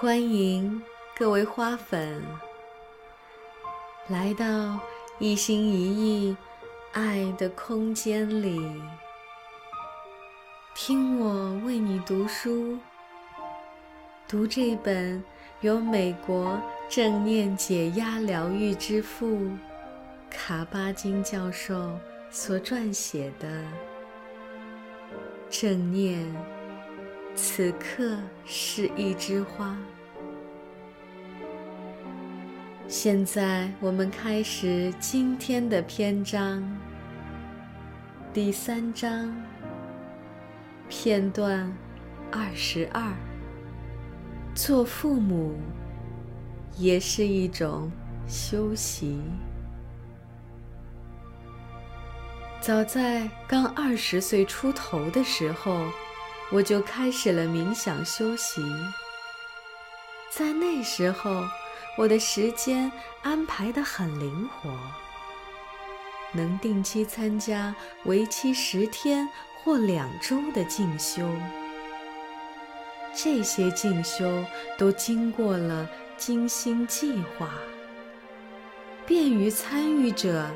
欢迎各位花粉来到一心一意爱的空间里，听我为你读书，读这本由美国正念解压疗愈之父卡巴金教授所撰写的《正念》。此刻是一枝花。现在我们开始今天的篇章，第三章，片段二十二。做父母也是一种修习。早在刚二十岁出头的时候。我就开始了冥想修习。在那时候，我的时间安排得很灵活，能定期参加为期十天或两周的进修。这些进修都经过了精心计划，便于参与者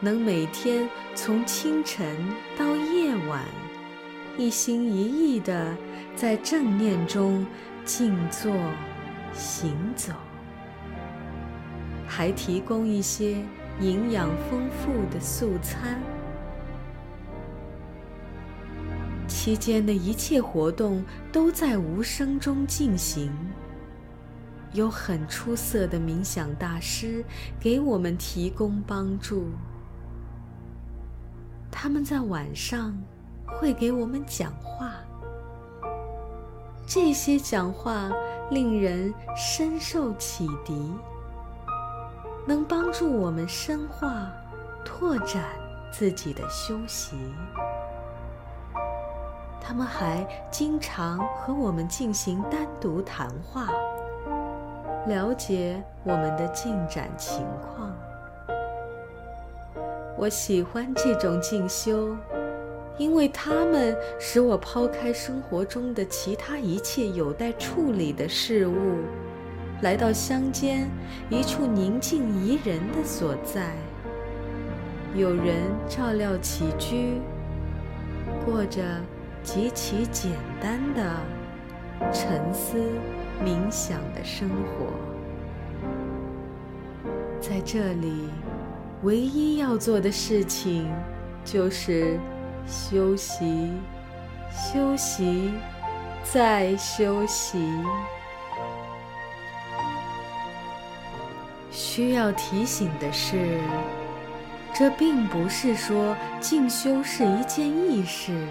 能每天从清晨到夜晚。一心一意地在正念中静坐、行走，还提供一些营养丰富的素餐。期间的一切活动都在无声中进行，有很出色的冥想大师给我们提供帮助。他们在晚上。会给我们讲话，这些讲话令人深受启迪，能帮助我们深化、拓展自己的修习。他们还经常和我们进行单独谈话，了解我们的进展情况。我喜欢这种进修。因为他们使我抛开生活中的其他一切有待处理的事物，来到乡间一处宁静宜人的所在，有人照料起居，过着极其简单的沉思冥想的生活。在这里，唯一要做的事情就是。休息，休息，再休息。需要提醒的是，这并不是说静修是一件易事。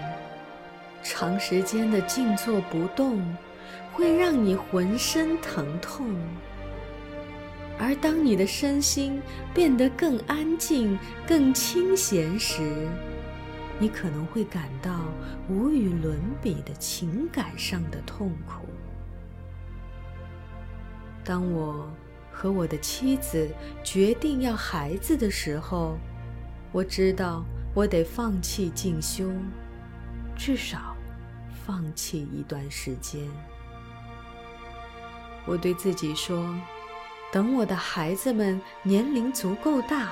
长时间的静坐不动，会让你浑身疼痛。而当你的身心变得更安静、更清闲时，你可能会感到无与伦比的情感上的痛苦。当我和我的妻子决定要孩子的时候，我知道我得放弃进修，至少放弃一段时间。我对自己说：“等我的孩子们年龄足够大，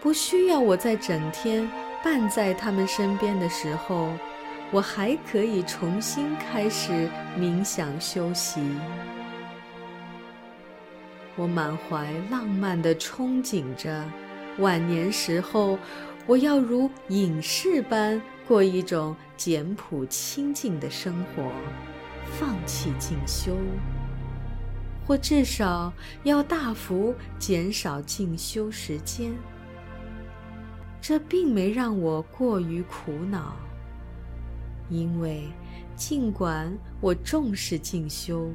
不需要我再整天。”伴在他们身边的时候，我还可以重新开始冥想修习。我满怀浪漫的憧憬着，晚年时候我要如隐士般过一种简朴清静的生活，放弃进修，或至少要大幅减少进修时间。这并没让我过于苦恼，因为尽管我重视进修，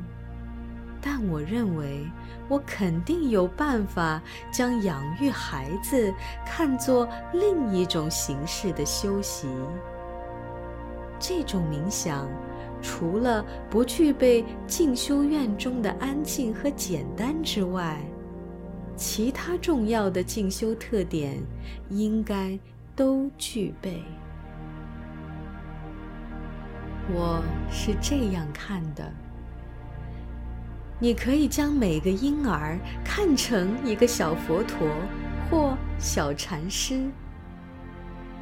但我认为我肯定有办法将养育孩子看作另一种形式的修习。这种冥想，除了不具备进修院中的安静和简单之外，其他重要的进修特点应该都具备。我是这样看的：你可以将每个婴儿看成一个小佛陀或小禅师，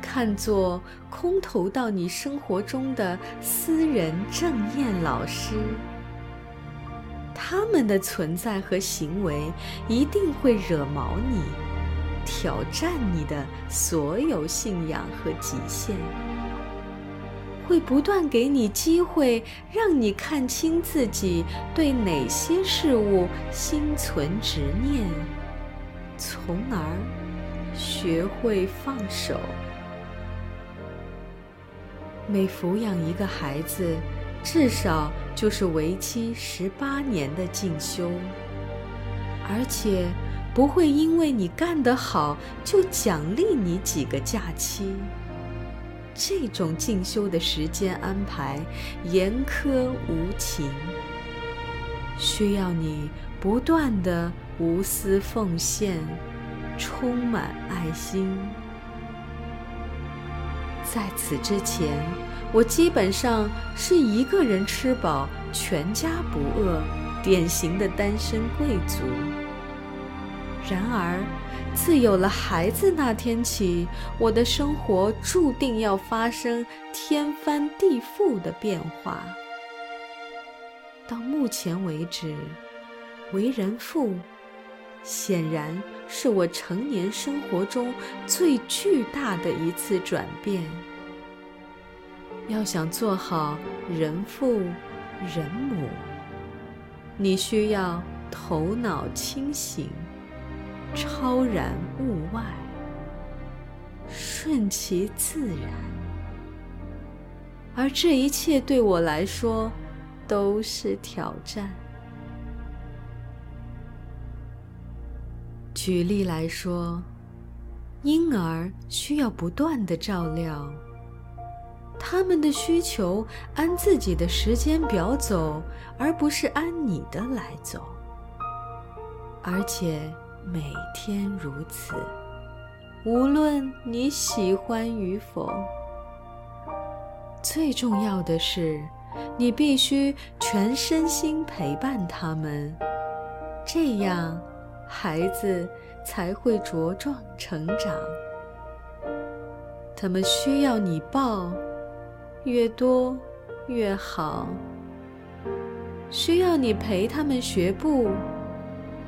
看作空投到你生活中的私人正念老师。他们的存在和行为一定会惹毛你，挑战你的所有信仰和极限。会不断给你机会，让你看清自己对哪些事物心存执念，从而学会放手。每抚养一个孩子，至少就是为期十八年的进修，而且不会因为你干得好就奖励你几个假期。这种进修的时间安排严苛无情，需要你不断的无私奉献，充满爱心。在此之前，我基本上是一个人吃饱，全家不饿，典型的单身贵族。然而，自有了孩子那天起，我的生活注定要发生天翻地覆的变化。到目前为止，为人父，显然是我成年生活中最巨大的一次转变。要想做好人父、人母，你需要头脑清醒。超然物外，顺其自然，而这一切对我来说都是挑战。举例来说，婴儿需要不断的照料，他们的需求按自己的时间表走，而不是按你的来走，而且。每天如此，无论你喜欢与否。最重要的是，你必须全身心陪伴他们，这样孩子才会茁壮成长。他们需要你抱，越多越好。需要你陪他们学步，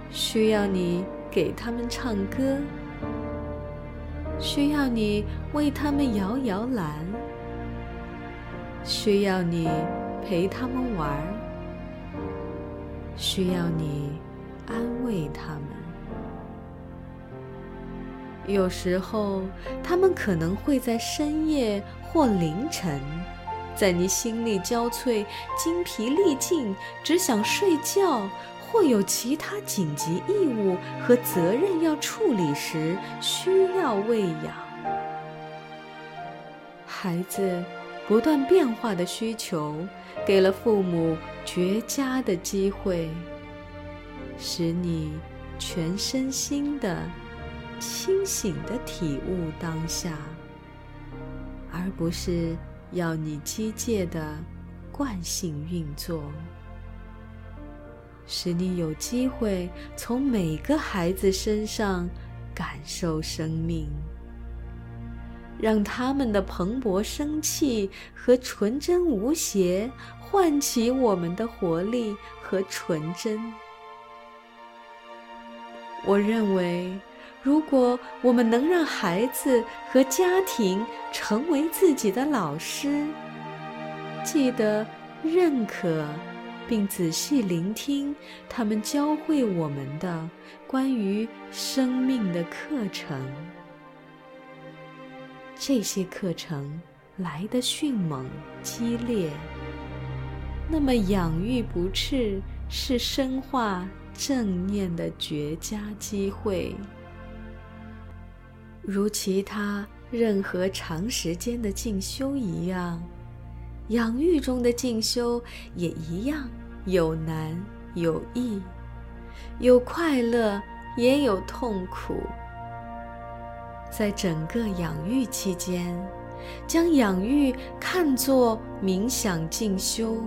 需要你。给他们唱歌，需要你为他们摇摇篮，需要你陪他们玩，需要你安慰他们。有时候，他们可能会在深夜或凌晨，在你心力交瘁、精疲力尽、只想睡觉。或有其他紧急义务和责任要处理时，需要喂养孩子。不断变化的需求，给了父母绝佳的机会，使你全身心的清醒的体悟当下，而不是要你机械的惯性运作。使你有机会从每个孩子身上感受生命，让他们的蓬勃生气和纯真无邪唤起我们的活力和纯真。我认为，如果我们能让孩子和家庭成为自己的老师，记得认可。并仔细聆听他们教会我们的关于生命的课程。这些课程来的迅猛激烈，那么养育不斥是深化正念的绝佳机会。如其他任何长时间的进修一样。养育中的进修也一样，有难有易，有快乐也有痛苦。在整个养育期间，将养育看作冥想进修，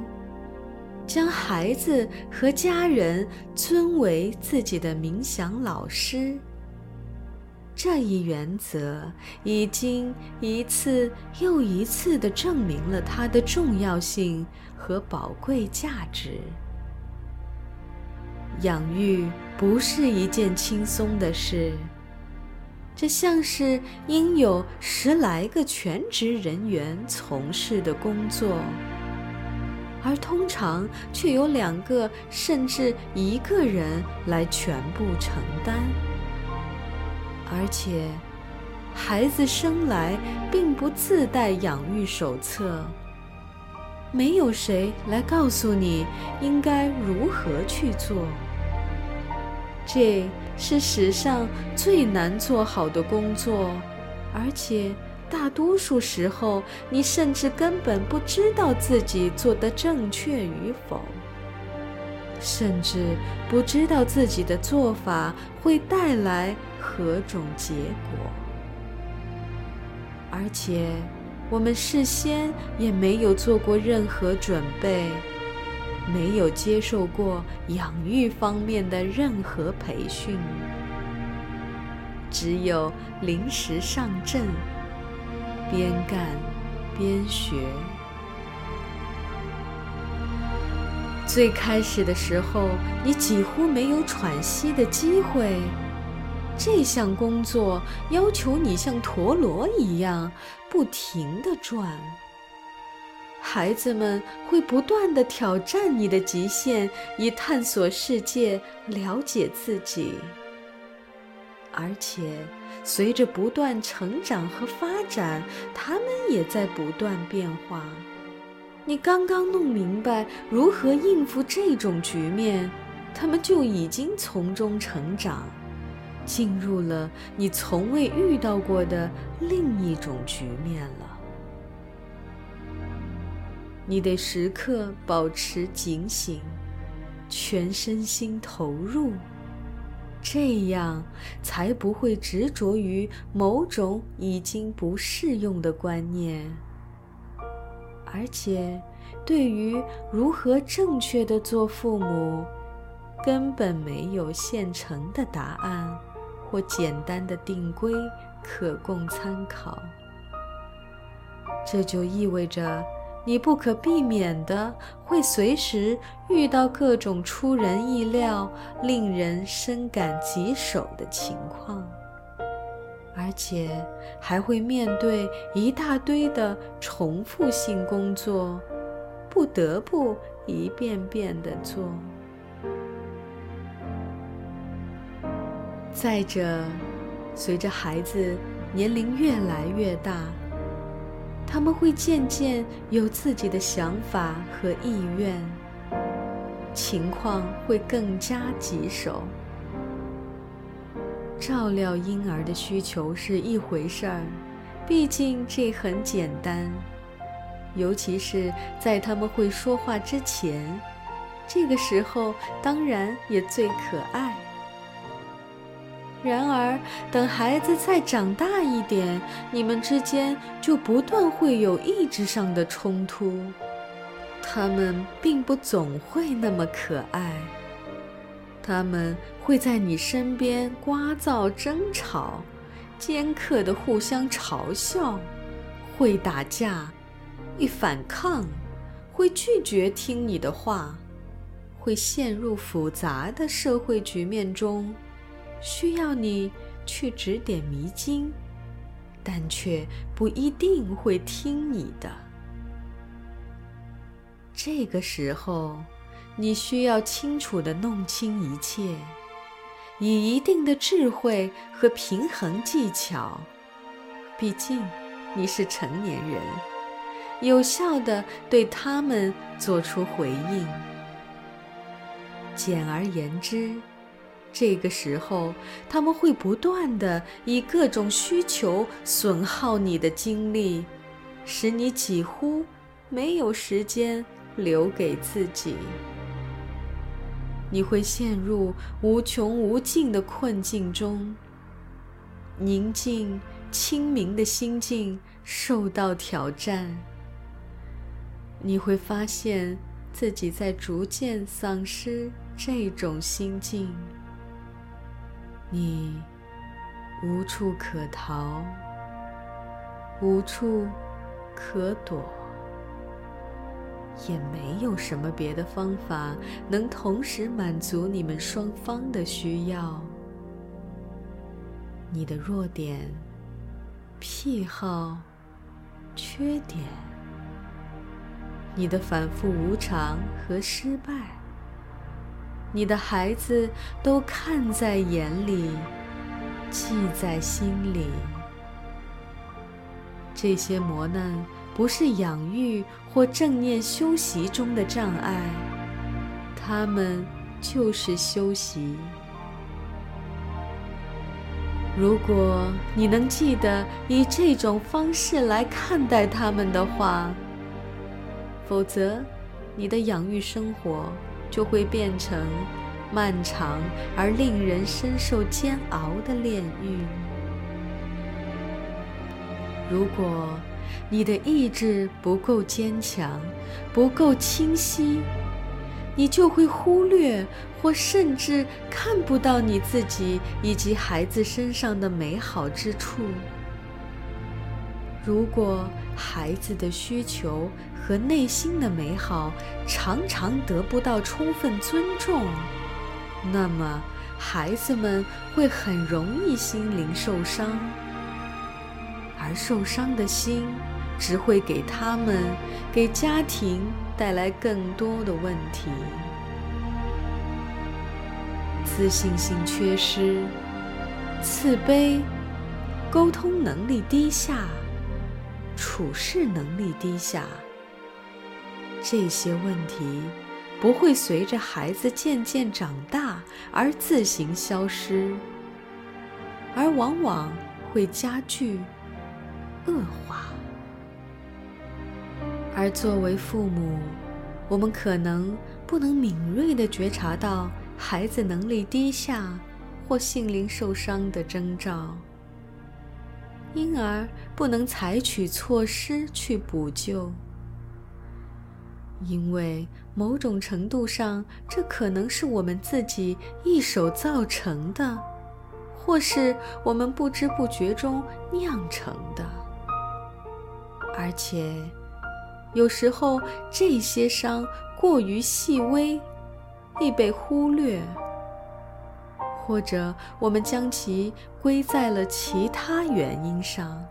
将孩子和家人尊为自己的冥想老师。这一原则已经一次又一次地证明了它的重要性和宝贵价值。养育不是一件轻松的事，这像是应有十来个全职人员从事的工作，而通常却有两个甚至一个人来全部承担。而且，孩子生来并不自带养育手册，没有谁来告诉你应该如何去做。这是史上最难做好的工作，而且大多数时候，你甚至根本不知道自己做的正确与否。甚至不知道自己的做法会带来何种结果，而且我们事先也没有做过任何准备，没有接受过养育方面的任何培训，只有临时上阵，边干边学。最开始的时候，你几乎没有喘息的机会。这项工作要求你像陀螺一样不停地转。孩子们会不断地挑战你的极限，以探索世界、了解自己。而且，随着不断成长和发展，他们也在不断变化。你刚刚弄明白如何应付这种局面，他们就已经从中成长，进入了你从未遇到过的另一种局面了。你得时刻保持警醒，全身心投入，这样才不会执着于某种已经不适用的观念。而且，对于如何正确的做父母，根本没有现成的答案或简单的定规可供参考。这就意味着，你不可避免的会随时遇到各种出人意料、令人深感棘手的情况。而且还会面对一大堆的重复性工作，不得不一遍遍地做。再者，随着孩子年龄越来越大，他们会渐渐有自己的想法和意愿，情况会更加棘手。照料婴儿的需求是一回事儿，毕竟这很简单，尤其是在他们会说话之前，这个时候当然也最可爱。然而，等孩子再长大一点，你们之间就不断会有意志上的冲突，他们并不总会那么可爱。他们会在你身边聒噪、争吵、尖刻的互相嘲笑，会打架，会反抗，会拒绝听你的话，会陷入复杂的社会局面中，需要你去指点迷津，但却不一定会听你的。这个时候。你需要清楚地弄清一切，以一定的智慧和平衡技巧。毕竟你是成年人，有效地对他们做出回应。简而言之，这个时候他们会不断地以各种需求损耗你的精力，使你几乎没有时间留给自己。你会陷入无穷无尽的困境中，宁静清明的心境受到挑战。你会发现自己在逐渐丧失这种心境，你无处可逃，无处可躲，也没有什么别的方法能同时满足你们双方的需要。你的弱点、癖好、缺点，你的反复无常和失败，你的孩子都看在眼里，记在心里。这些磨难不是养育或正念修习中的障碍，他们就是修习。如果你能记得以这种方式来看待他们的话，否则，你的养育生活就会变成漫长而令人深受煎熬的炼狱。如果你的意志不够坚强，不够清晰，你就会忽略，或甚至看不到你自己以及孩子身上的美好之处。如果孩子的需求和内心的美好常常得不到充分尊重，那么孩子们会很容易心灵受伤，而受伤的心只会给他们、给家庭。带来更多的问题，自信心缺失、自卑、沟通能力低下、处事能力低下，这些问题不会随着孩子渐渐长大而自行消失，而往往会加剧、恶化。而作为父母，我们可能不能敏锐地觉察到孩子能力低下或心灵受伤的征兆，因而不能采取措施去补救。因为某种程度上，这可能是我们自己一手造成的，或是我们不知不觉中酿成的，而且。有时候，这些伤过于细微，易被忽略，或者我们将其归在了其他原因上。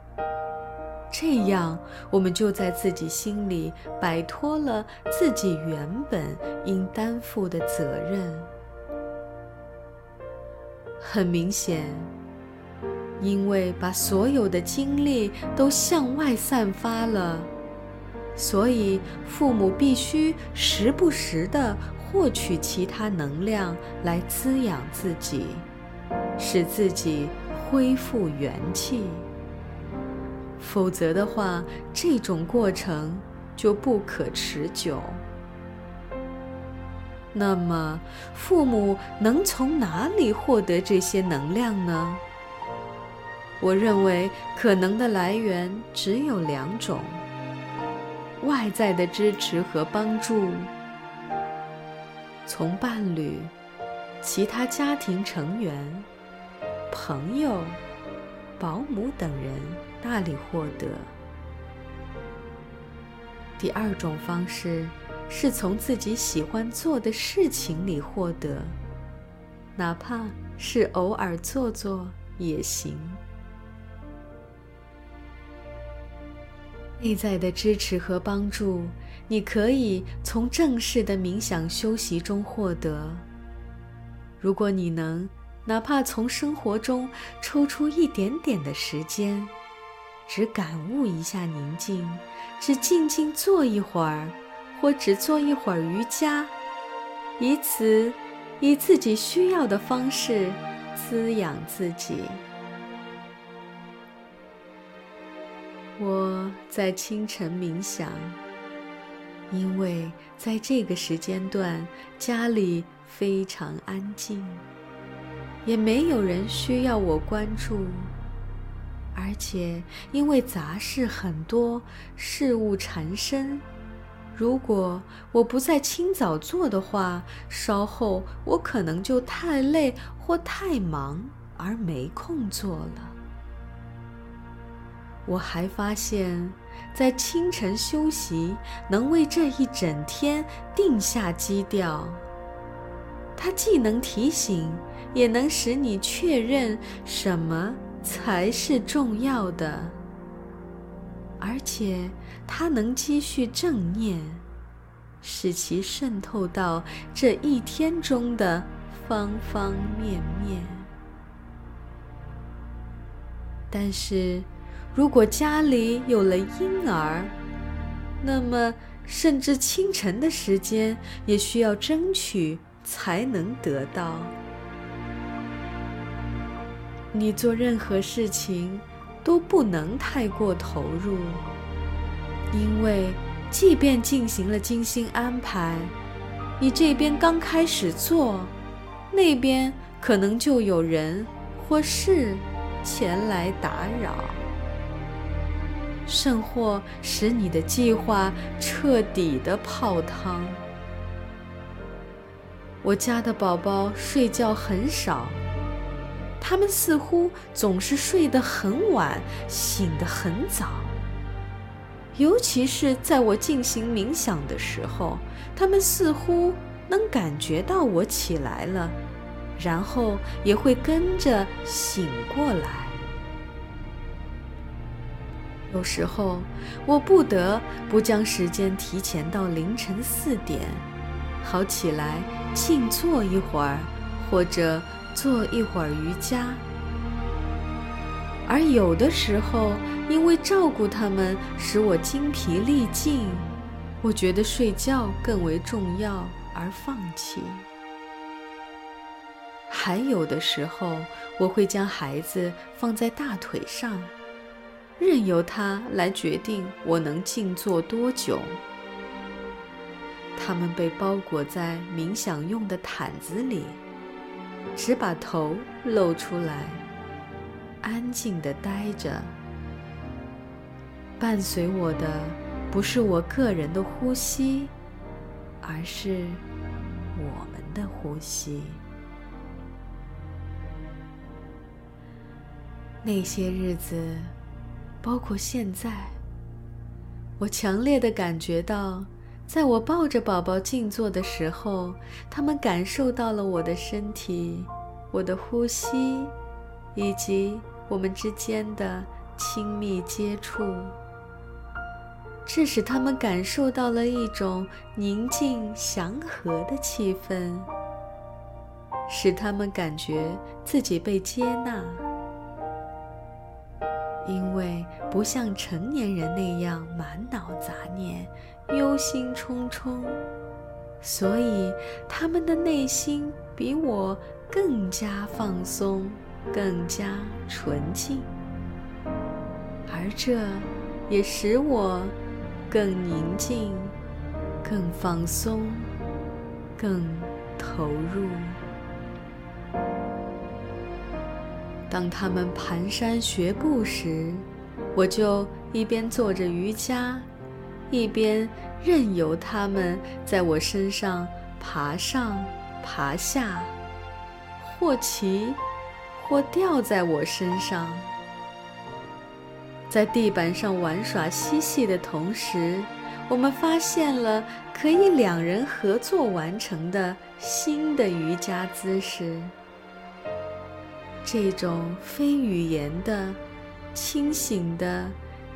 这样，我们就在自己心里摆脱了自己原本应担负的责任。很明显，因为把所有的精力都向外散发了。所以，父母必须时不时地获取其他能量来滋养自己，使自己恢复元气。否则的话，这种过程就不可持久。那么，父母能从哪里获得这些能量呢？我认为，可能的来源只有两种。外在的支持和帮助，从伴侣、其他家庭成员、朋友、保姆等人那里获得。第二种方式是从自己喜欢做的事情里获得，哪怕是偶尔做做也行。内在的支持和帮助，你可以从正式的冥想修习中获得。如果你能，哪怕从生活中抽出一点点的时间，只感悟一下宁静，只静静坐一会儿，或只做一会儿瑜伽，以此以自己需要的方式滋养自己。我在清晨冥想，因为在这个时间段家里非常安静，也没有人需要我关注，而且因为杂事很多，事物缠身，如果我不在清早做的话，稍后我可能就太累或太忙而没空做了。我还发现，在清晨休息能为这一整天定下基调。它既能提醒，也能使你确认什么才是重要的，而且它能积蓄正念，使其渗透到这一天中的方方面面。但是，如果家里有了婴儿，那么甚至清晨的时间也需要争取。才能得到。你做任何事情都不能太过投入，因为即便进行了精心安排，你这边刚开始做，那边可能就有人或事前来打扰，甚或使你的计划彻底的泡汤。我家的宝宝睡觉很少，他们似乎总是睡得很晚，醒得很早。尤其是在我进行冥想的时候，他们似乎能感觉到我起来了，然后也会跟着醒过来。有时候，我不得不将时间提前到凌晨四点。好起来，静坐一会儿，或者做一会儿瑜伽。而有的时候，因为照顾他们使我精疲力尽，我觉得睡觉更为重要而放弃。还有的时候，我会将孩子放在大腿上，任由他来决定我能静坐多久。他们被包裹在冥想用的毯子里，只把头露出来，安静地待着。伴随我的不是我个人的呼吸，而是我们的呼吸。那些日子，包括现在，我强烈的感觉到。在我抱着宝宝静坐的时候，他们感受到了我的身体、我的呼吸，以及我们之间的亲密接触。这使他们感受到了一种宁静祥和的气氛，使他们感觉自己被接纳。因为不像成年人那样满脑杂念、忧心忡忡，所以他们的内心比我更加放松、更加纯净，而这也使我更宁静、更放松、更投入。当他们蹒跚学步时，我就一边做着瑜伽，一边任由他们在我身上爬上爬下，或骑，或吊在我身上。在地板上玩耍嬉戏的同时，我们发现了可以两人合作完成的新的瑜伽姿势。这种非语言的、清醒的、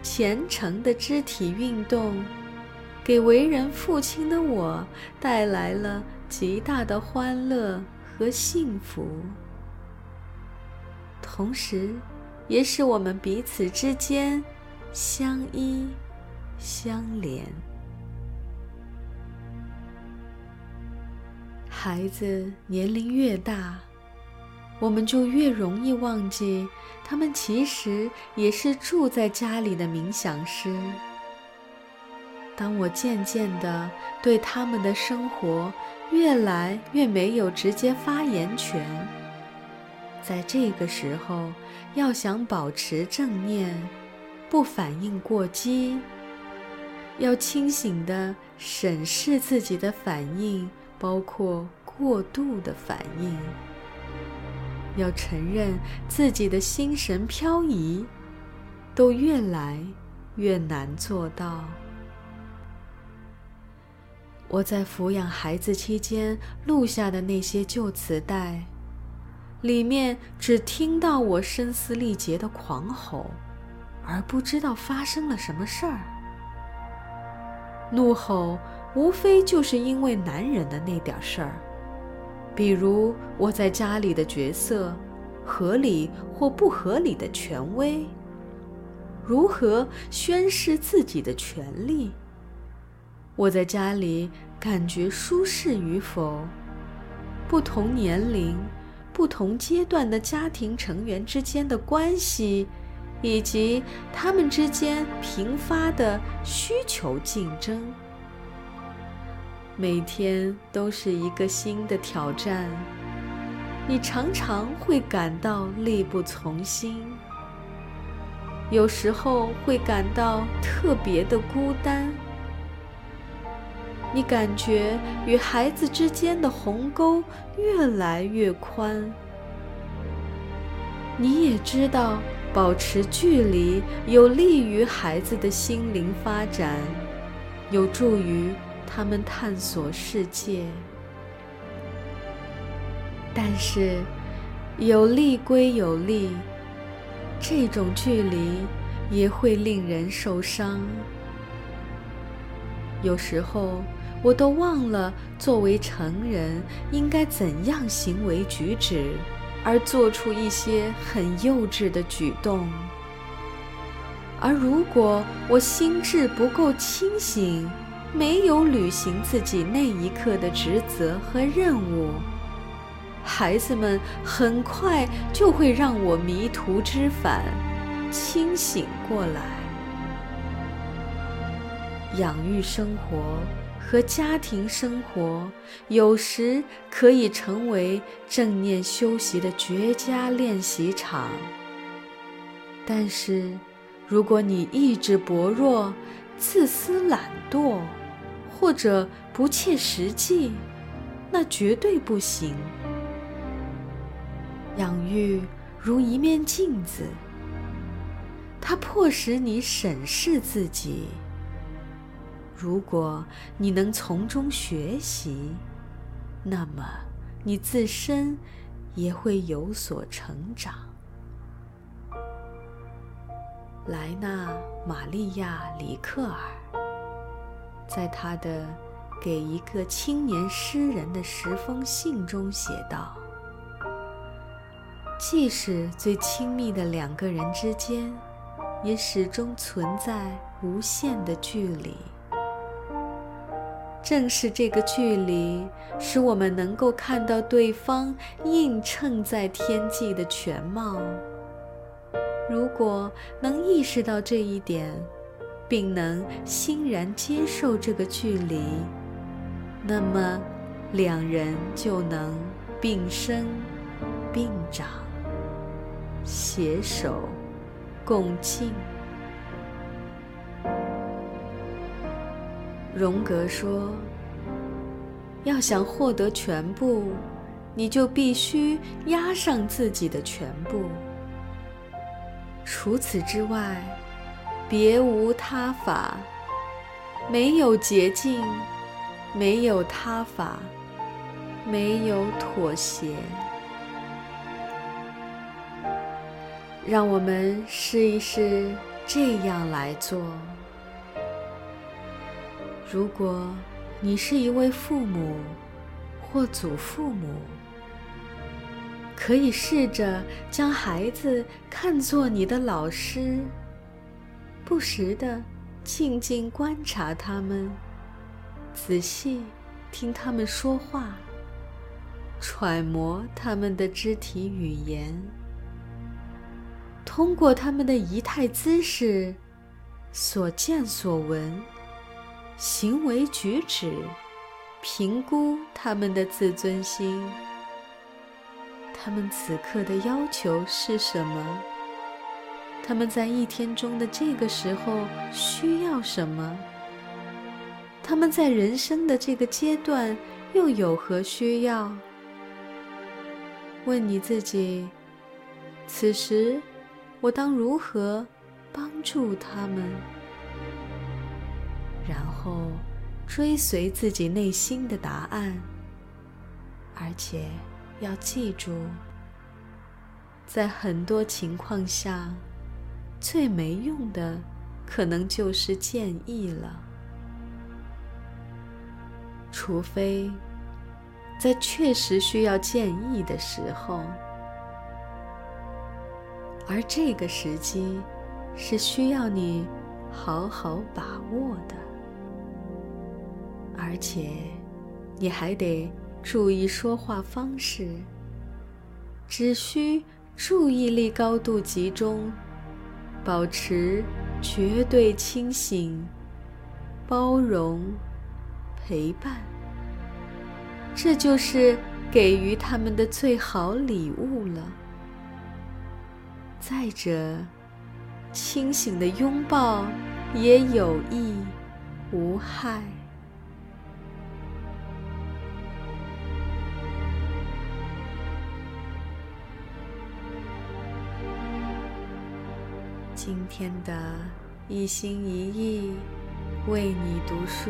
虔诚的肢体运动，给为人父亲的我带来了极大的欢乐和幸福，同时，也使我们彼此之间相依相连。孩子年龄越大，我们就越容易忘记，他们其实也是住在家里的冥想师。当我渐渐地对他们的生活越来越没有直接发言权，在这个时候，要想保持正念，不反应过激，要清醒地审视自己的反应，包括过度的反应。要承认自己的心神飘移，都越来越难做到。我在抚养孩子期间录下的那些旧磁带，里面只听到我声嘶力竭的狂吼，而不知道发生了什么事儿。怒吼无非就是因为男人的那点事儿。比如我在家里的角色，合理或不合理的权威，如何宣示自己的权利？我在家里感觉舒适与否？不同年龄、不同阶段的家庭成员之间的关系，以及他们之间频发的需求竞争。每天都是一个新的挑战，你常常会感到力不从心，有时候会感到特别的孤单。你感觉与孩子之间的鸿沟越来越宽，你也知道保持距离有利于孩子的心灵发展，有助于。他们探索世界，但是有利归有利，这种距离也会令人受伤。有时候，我都忘了作为成人应该怎样行为举止，而做出一些很幼稚的举动。而如果我心智不够清醒，没有履行自己那一刻的职责和任务，孩子们很快就会让我迷途知返，清醒过来。养育生活和家庭生活有时可以成为正念修习的绝佳练习场，但是，如果你意志薄弱、自私懒惰，或者不切实际，那绝对不行。养育如一面镜子，它迫使你审视自己。如果你能从中学习，那么你自身也会有所成长。莱纳·玛利亚·里克尔。在他的《给一个青年诗人的十封信》中写道：“即使最亲密的两个人之间，也始终存在无限的距离。正是这个距离，使我们能够看到对方映衬在天际的全貌。如果能意识到这一点，”并能欣然接受这个距离，那么两人就能并生并长，携手共进。荣格说：“要想获得全部，你就必须压上自己的全部。除此之外。”别无他法，没有捷径，没有他法，没有妥协。让我们试一试这样来做。如果你是一位父母或祖父母，可以试着将孩子看作你的老师。不时地静静观察他们，仔细听他们说话，揣摩他们的肢体语言，通过他们的仪态姿势、所见所闻、行为举止，评估他们的自尊心。他们此刻的要求是什么？他们在一天中的这个时候需要什么？他们在人生的这个阶段又有何需要？问你自己：此时我当如何帮助他们？然后追随自己内心的答案，而且要记住，在很多情况下，最没用的可能就是建议了，除非在确实需要建议的时候，而这个时机是需要你好好把握的。而且，你还得注意说话方式，只需注意力高度集中，保持绝对清醒，包容，陪伴，这就是给予他们的最好礼物了。再者，清醒的拥抱也有益无害。今天的一心一意为你读书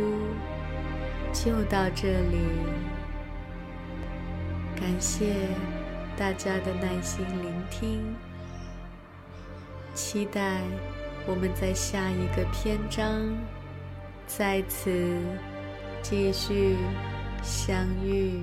就到这里，感谢大家的耐心聆听，期待我们在下一个篇章再次继续相遇。